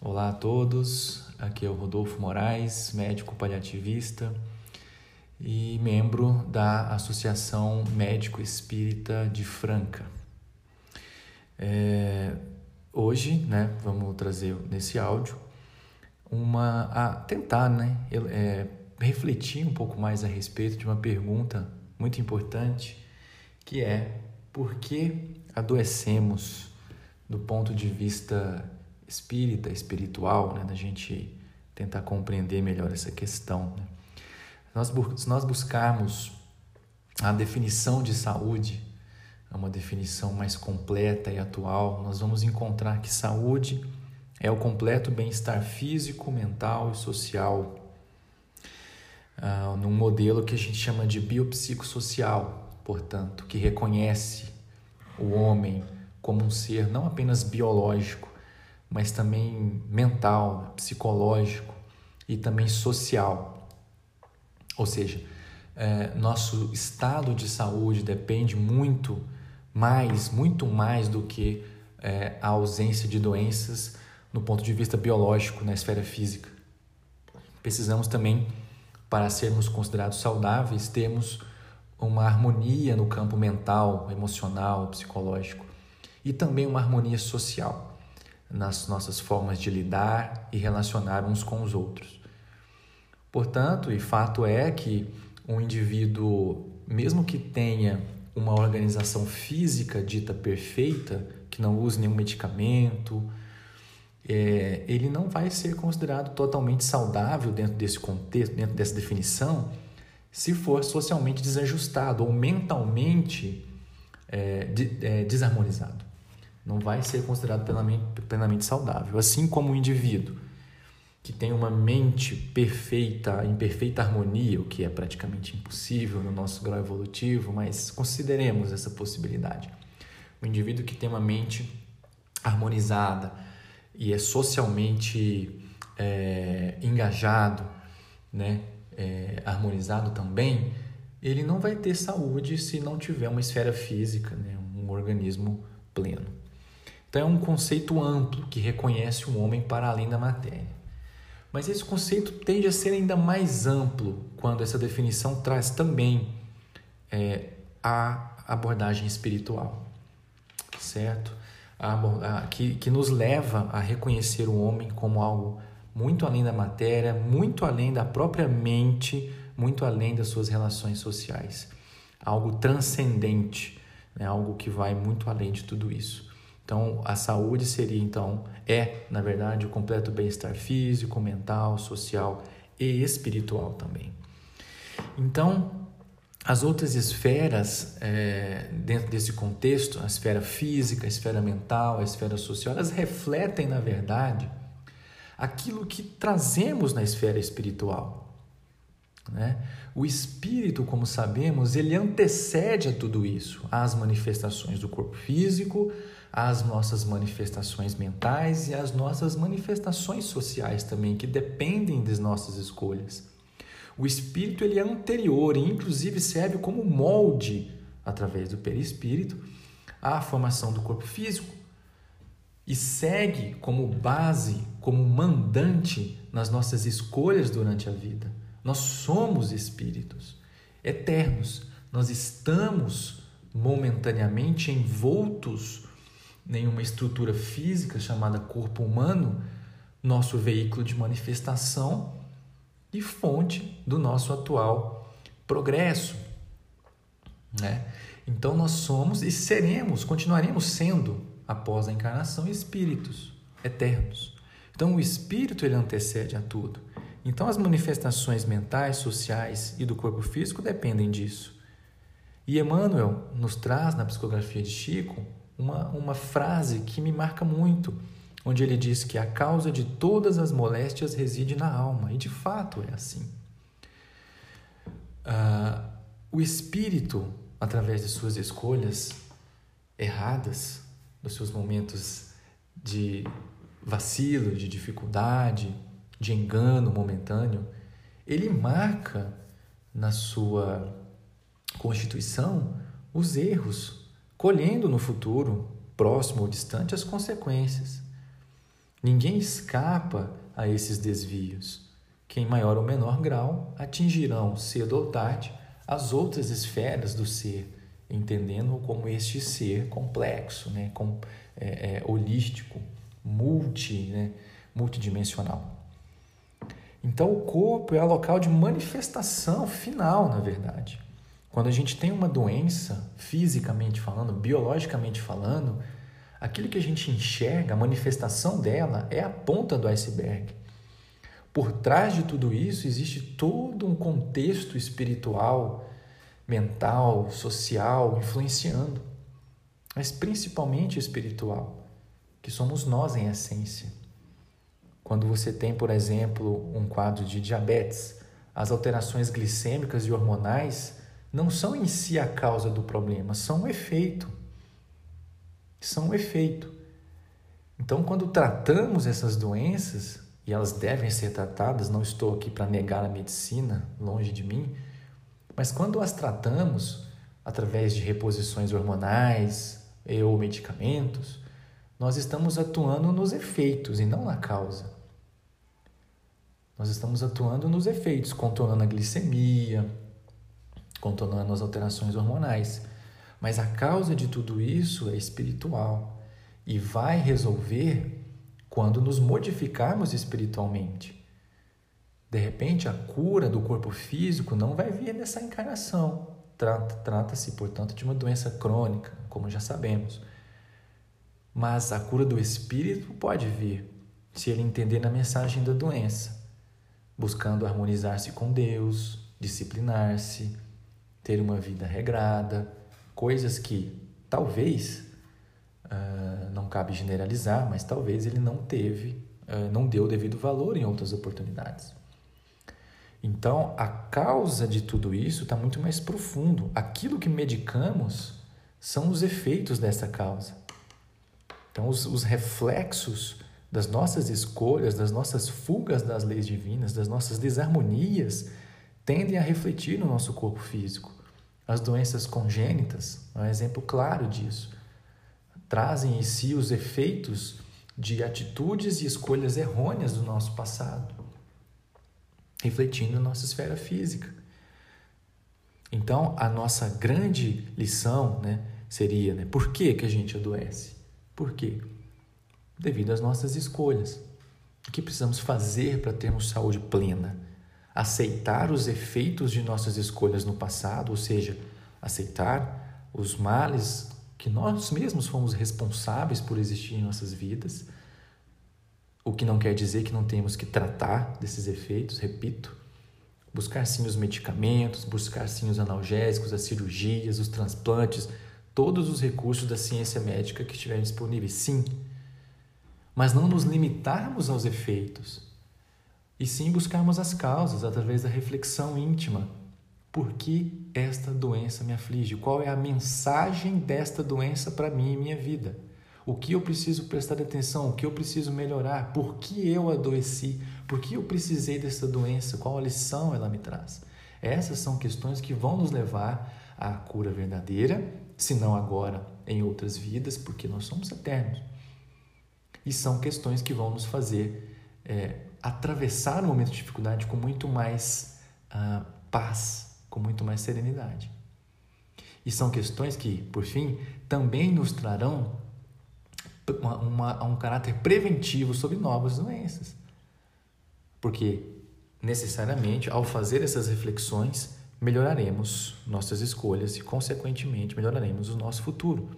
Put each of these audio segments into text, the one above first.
Olá a todos, aqui é o Rodolfo Moraes, médico paliativista e membro da Associação Médico Espírita de Franca. É, hoje, né, vamos trazer nesse áudio uma a tentar, né, é, refletir um pouco mais a respeito de uma pergunta muito importante, que é por que adoecemos do ponto de vista espírita, espiritual, né, da gente tentar compreender melhor essa questão. Né? Nós, se nós buscarmos a definição de saúde, é uma definição mais completa e atual, nós vamos encontrar que saúde é o completo bem-estar físico, mental e social, uh, num modelo que a gente chama de biopsicossocial, portanto, que reconhece o homem como um ser não apenas biológico, mas também mental, psicológico e também social. Ou seja, é, nosso estado de saúde depende muito mais, muito mais do que é, a ausência de doenças no ponto de vista biológico, na esfera física. Precisamos também, para sermos considerados saudáveis, termos uma harmonia no campo mental, emocional, psicológico e também uma harmonia social nas nossas formas de lidar e relacionar uns com os outros. Portanto, e fato é que um indivíduo, mesmo que tenha uma organização física dita perfeita, que não use nenhum medicamento, é, ele não vai ser considerado totalmente saudável dentro desse contexto, dentro dessa definição, se for socialmente desajustado ou mentalmente é, de, é, desarmonizado. Não vai ser considerado plenamente, plenamente saudável. Assim como o indivíduo que tem uma mente perfeita, em perfeita harmonia, o que é praticamente impossível no nosso grau evolutivo, mas consideremos essa possibilidade. O indivíduo que tem uma mente harmonizada e é socialmente é, engajado, né, é, harmonizado também, ele não vai ter saúde se não tiver uma esfera física, né, um organismo pleno. Então é um conceito amplo que reconhece o homem para além da matéria. Mas esse conceito tende a ser ainda mais amplo quando essa definição traz também é, a abordagem espiritual, certo? A, a, que, que nos leva a reconhecer o homem como algo muito além da matéria, muito além da própria mente, muito além das suas relações sociais. Algo transcendente, né? algo que vai muito além de tudo isso. Então, a saúde seria então é, na verdade, o completo bem-estar físico, mental, social e espiritual também. Então, as outras esferas é, dentro desse contexto, a esfera física, a esfera mental, a esfera social, elas refletem, na verdade, aquilo que trazemos na esfera espiritual. Né? O espírito, como sabemos, ele antecede a tudo isso, às manifestações do corpo físico, às nossas manifestações mentais e às nossas manifestações sociais também, que dependem das nossas escolhas. O espírito ele é anterior e inclusive serve como molde através do perispírito à formação do corpo físico e segue como base, como mandante nas nossas escolhas durante a vida. Nós somos espíritos eternos. Nós estamos momentaneamente envoltos nenhuma estrutura física chamada corpo humano, nosso veículo de manifestação e fonte do nosso atual progresso. Né? Então nós somos e seremos, continuaremos sendo, após a encarnação, espíritos eternos. Então o espírito ele antecede a tudo. Então as manifestações mentais, sociais e do corpo físico dependem disso. E Emmanuel nos traz na psicografia de Chico uma, uma frase que me marca muito, onde ele diz que a causa de todas as moléstias reside na alma, e de fato é assim. Uh, o espírito, através de suas escolhas erradas, dos seus momentos de vacilo, de dificuldade, de engano momentâneo, ele marca na sua constituição os erros colhendo no futuro, próximo ou distante, as consequências. Ninguém escapa a esses desvios, que em maior ou menor grau atingirão cedo ou tarde as outras esferas do ser, entendendo como este ser complexo, né, com, é, é, holístico, multi, né, multidimensional. Então, o corpo é o local de manifestação final, na verdade. Quando a gente tem uma doença, fisicamente falando, biologicamente falando, aquilo que a gente enxerga, a manifestação dela, é a ponta do iceberg. Por trás de tudo isso existe todo um contexto espiritual, mental, social, influenciando, mas principalmente espiritual, que somos nós em essência. Quando você tem, por exemplo, um quadro de diabetes, as alterações glicêmicas e hormonais não são em si a causa do problema, são um efeito. São um efeito. Então, quando tratamos essas doenças, e elas devem ser tratadas, não estou aqui para negar a medicina, longe de mim, mas quando as tratamos através de reposições hormonais ou medicamentos, nós estamos atuando nos efeitos e não na causa. Nós estamos atuando nos efeitos, controlando a glicemia, controlando as alterações hormonais. Mas a causa de tudo isso é espiritual e vai resolver quando nos modificarmos espiritualmente. De repente, a cura do corpo físico não vai vir nessa encarnação. Trata-se, portanto, de uma doença crônica, como já sabemos. Mas a cura do espírito pode vir se ele entender na mensagem da doença buscando harmonizar-se com Deus, disciplinar-se, ter uma vida regrada, coisas que talvez uh, não cabe generalizar, mas talvez ele não teve, uh, não deu devido valor em outras oportunidades. Então, a causa de tudo isso está muito mais profundo. Aquilo que medicamos são os efeitos dessa causa. Então, os, os reflexos das nossas escolhas, das nossas fugas das leis divinas, das nossas desarmonias, tendem a refletir no nosso corpo físico. As doenças congênitas é um exemplo claro disso. Trazem em si os efeitos de atitudes e escolhas errôneas do nosso passado, refletindo nossa esfera física. Então, a nossa grande lição né, seria: né, por que, que a gente adoece? Por quê? devido às nossas escolhas. O que precisamos fazer para termos saúde plena? Aceitar os efeitos de nossas escolhas no passado, ou seja, aceitar os males que nós mesmos fomos responsáveis por existir em nossas vidas, o que não quer dizer que não temos que tratar desses efeitos, repito, buscar sim os medicamentos, buscar sim os analgésicos, as cirurgias, os transplantes, todos os recursos da ciência médica que estiverem disponíveis, sim, mas não nos limitarmos aos efeitos, e sim buscarmos as causas através da reflexão íntima. Por que esta doença me aflige? Qual é a mensagem desta doença para mim e minha vida? O que eu preciso prestar atenção? O que eu preciso melhorar? Por que eu adoeci? Por que eu precisei dessa doença? Qual a lição ela me traz? Essas são questões que vão nos levar à cura verdadeira, se não agora, em outras vidas, porque nós somos eternos. E são questões que vão nos fazer é, atravessar o momento de dificuldade com muito mais uh, paz, com muito mais serenidade. E são questões que, por fim, também nos trarão uma, uma, um caráter preventivo sobre novas doenças. Porque, necessariamente, ao fazer essas reflexões, melhoraremos nossas escolhas e, consequentemente, melhoraremos o nosso futuro,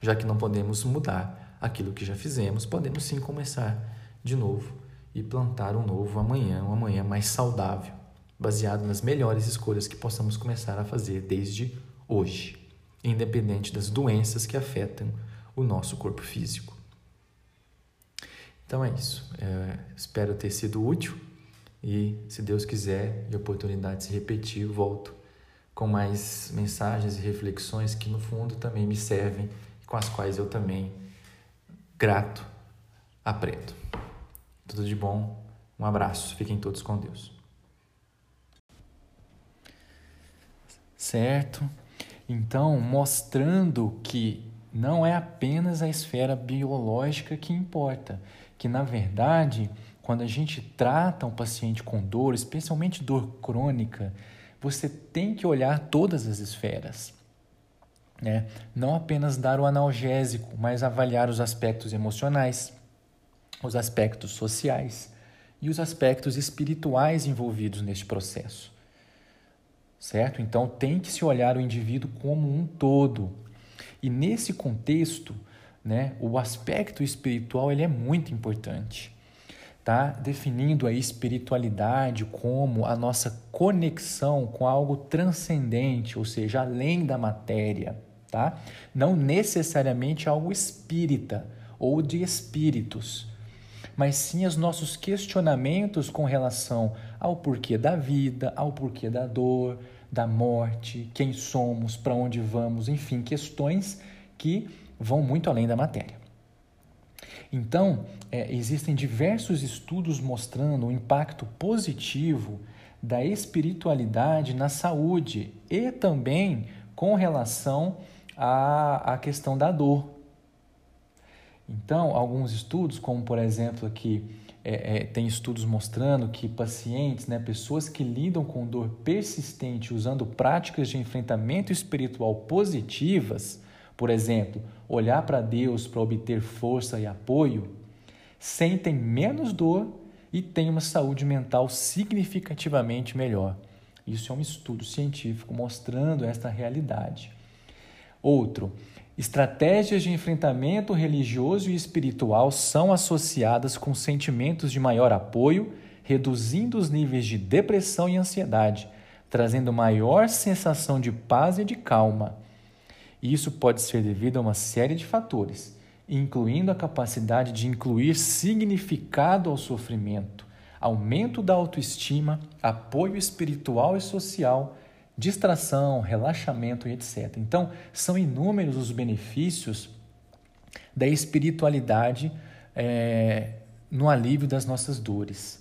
já que não podemos mudar aquilo que já fizemos, podemos sim começar de novo e plantar um novo amanhã, um amanhã mais saudável, baseado nas melhores escolhas que possamos começar a fazer desde hoje, independente das doenças que afetam o nosso corpo físico. Então é isso. É, espero ter sido útil e, se Deus quiser e a oportunidade se repetir, volto com mais mensagens e reflexões que, no fundo, também me servem e com as quais eu também grato, aprendo. Tudo de bom, um abraço, fiquem todos com Deus. Certo? Então, mostrando que não é apenas a esfera biológica que importa, que, na verdade, quando a gente trata um paciente com dor, especialmente dor crônica, você tem que olhar todas as esferas. Né? Não apenas dar o analgésico, mas avaliar os aspectos emocionais, os aspectos sociais e os aspectos espirituais envolvidos neste processo. Certo? Então tem que se olhar o indivíduo como um todo. E nesse contexto, né, o aspecto espiritual ele é muito importante. Tá? Definindo a espiritualidade como a nossa conexão com algo transcendente, ou seja, além da matéria, tá? Não necessariamente algo espírita ou de espíritos, mas sim os nossos questionamentos com relação ao porquê da vida, ao porquê da dor, da morte, quem somos, para onde vamos, enfim, questões que vão muito além da matéria. Então, é, existem diversos estudos mostrando o impacto positivo da espiritualidade na saúde e também com relação à, à questão da dor. Então, alguns estudos, como por exemplo aqui, é, é, tem estudos mostrando que pacientes, né, pessoas que lidam com dor persistente usando práticas de enfrentamento espiritual positivas, por exemplo, olhar para Deus para obter força e apoio, sentem menos dor e têm uma saúde mental significativamente melhor. Isso é um estudo científico mostrando esta realidade. Outro, estratégias de enfrentamento religioso e espiritual são associadas com sentimentos de maior apoio, reduzindo os níveis de depressão e ansiedade, trazendo maior sensação de paz e de calma. Isso pode ser devido a uma série de fatores, incluindo a capacidade de incluir significado ao sofrimento, aumento da autoestima, apoio espiritual e social, distração, relaxamento e etc. Então, são inúmeros os benefícios da espiritualidade é, no alívio das nossas dores.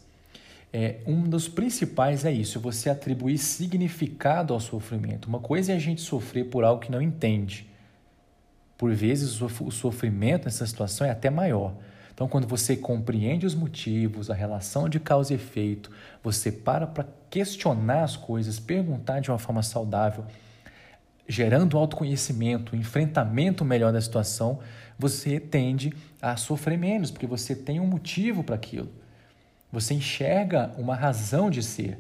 É, um dos principais é isso, você atribuir significado ao sofrimento. Uma coisa é a gente sofrer por algo que não entende. Por vezes o sofrimento nessa situação é até maior. Então, quando você compreende os motivos, a relação de causa e efeito, você para para questionar as coisas, perguntar de uma forma saudável, gerando autoconhecimento, enfrentamento melhor da situação, você tende a sofrer menos, porque você tem um motivo para aquilo. Você enxerga uma razão de ser.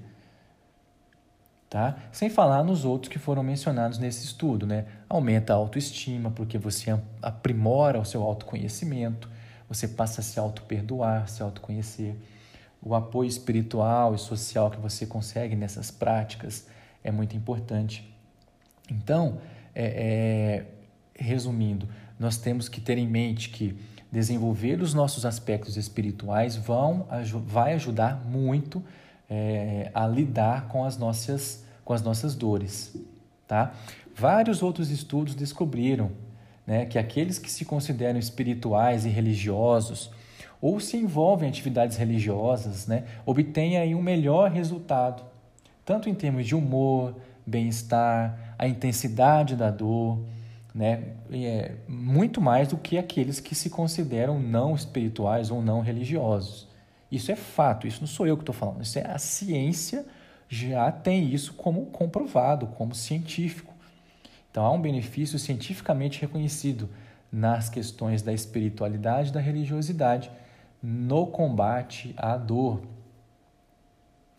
Tá? Sem falar nos outros que foram mencionados nesse estudo, né? Aumenta a autoestima, porque você aprimora o seu autoconhecimento, você passa a se auto-perdoar, se autoconhecer. O apoio espiritual e social que você consegue nessas práticas é muito importante. Então, é, é, resumindo, nós temos que ter em mente que desenvolver os nossos aspectos espirituais vão, vai ajudar muito é, a lidar com as nossas, com as nossas dores. Tá? Vários outros estudos descobriram né, que aqueles que se consideram espirituais e religiosos ou se envolvem em atividades religiosas né, obtêm aí um melhor resultado, tanto em termos de humor, bem-estar, a intensidade da dor, né? É muito mais do que aqueles que se consideram não espirituais ou não religiosos. Isso é fato, isso não sou eu que estou falando, isso é a ciência já tem isso como comprovado, como científico. Então há um benefício cientificamente reconhecido nas questões da espiritualidade e da religiosidade no combate à dor.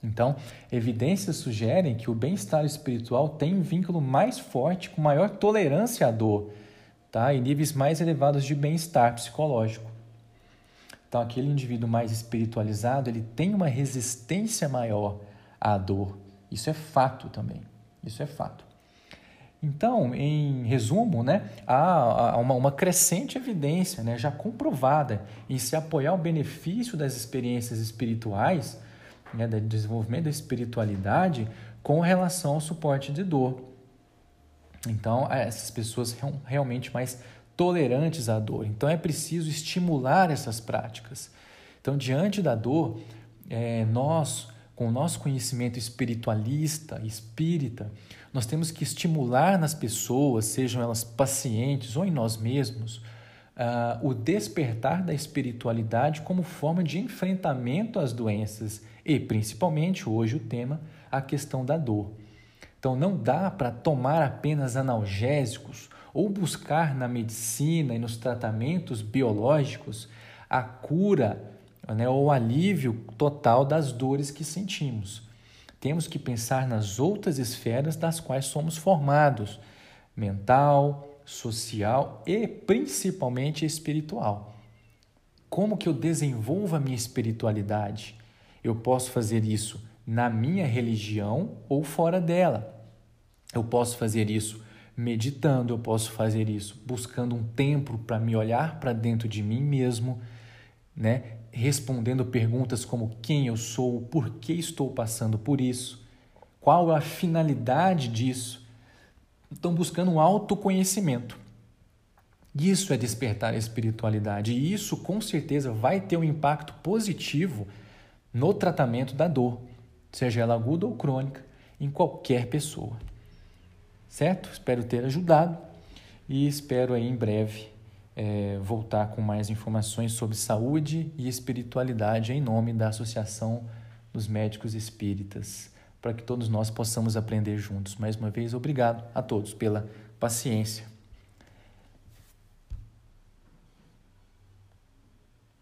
Então, evidências sugerem que o bem-estar espiritual tem um vínculo mais forte com maior tolerância à dor, tá? E níveis mais elevados de bem-estar psicológico. Então, aquele indivíduo mais espiritualizado, ele tem uma resistência maior à dor. Isso é fato também. Isso é fato. Então, em resumo, né, há uma, uma crescente evidência né, já comprovada em se apoiar o benefício das experiências espirituais né, do desenvolvimento da espiritualidade com relação ao suporte de dor. Então, essas pessoas são realmente mais tolerantes à dor. Então, é preciso estimular essas práticas. Então, diante da dor, é, nós, com o nosso conhecimento espiritualista, espírita, nós temos que estimular nas pessoas, sejam elas pacientes ou em nós mesmos, uh, o despertar da espiritualidade como forma de enfrentamento às doenças e, principalmente, hoje o tema, a questão da dor. Então, não dá para tomar apenas analgésicos ou buscar na medicina e nos tratamentos biológicos a cura né, o alívio total das dores que sentimos. Temos que pensar nas outras esferas das quais somos formados: mental, social e principalmente espiritual. Como que eu desenvolvo a minha espiritualidade? Eu posso fazer isso na minha religião ou fora dela. Eu posso fazer isso meditando, eu posso fazer isso buscando um tempo para me olhar para dentro de mim mesmo, né? Respondendo perguntas como quem eu sou, por que estou passando por isso, qual a finalidade disso. Estão buscando um autoconhecimento. Isso é despertar a espiritualidade e isso com certeza vai ter um impacto positivo no tratamento da dor, seja ela aguda ou crônica, em qualquer pessoa. Certo? Espero ter ajudado e espero aí em breve é, voltar com mais informações sobre saúde e espiritualidade em nome da Associação dos Médicos Espíritas, para que todos nós possamos aprender juntos. Mais uma vez, obrigado a todos pela paciência.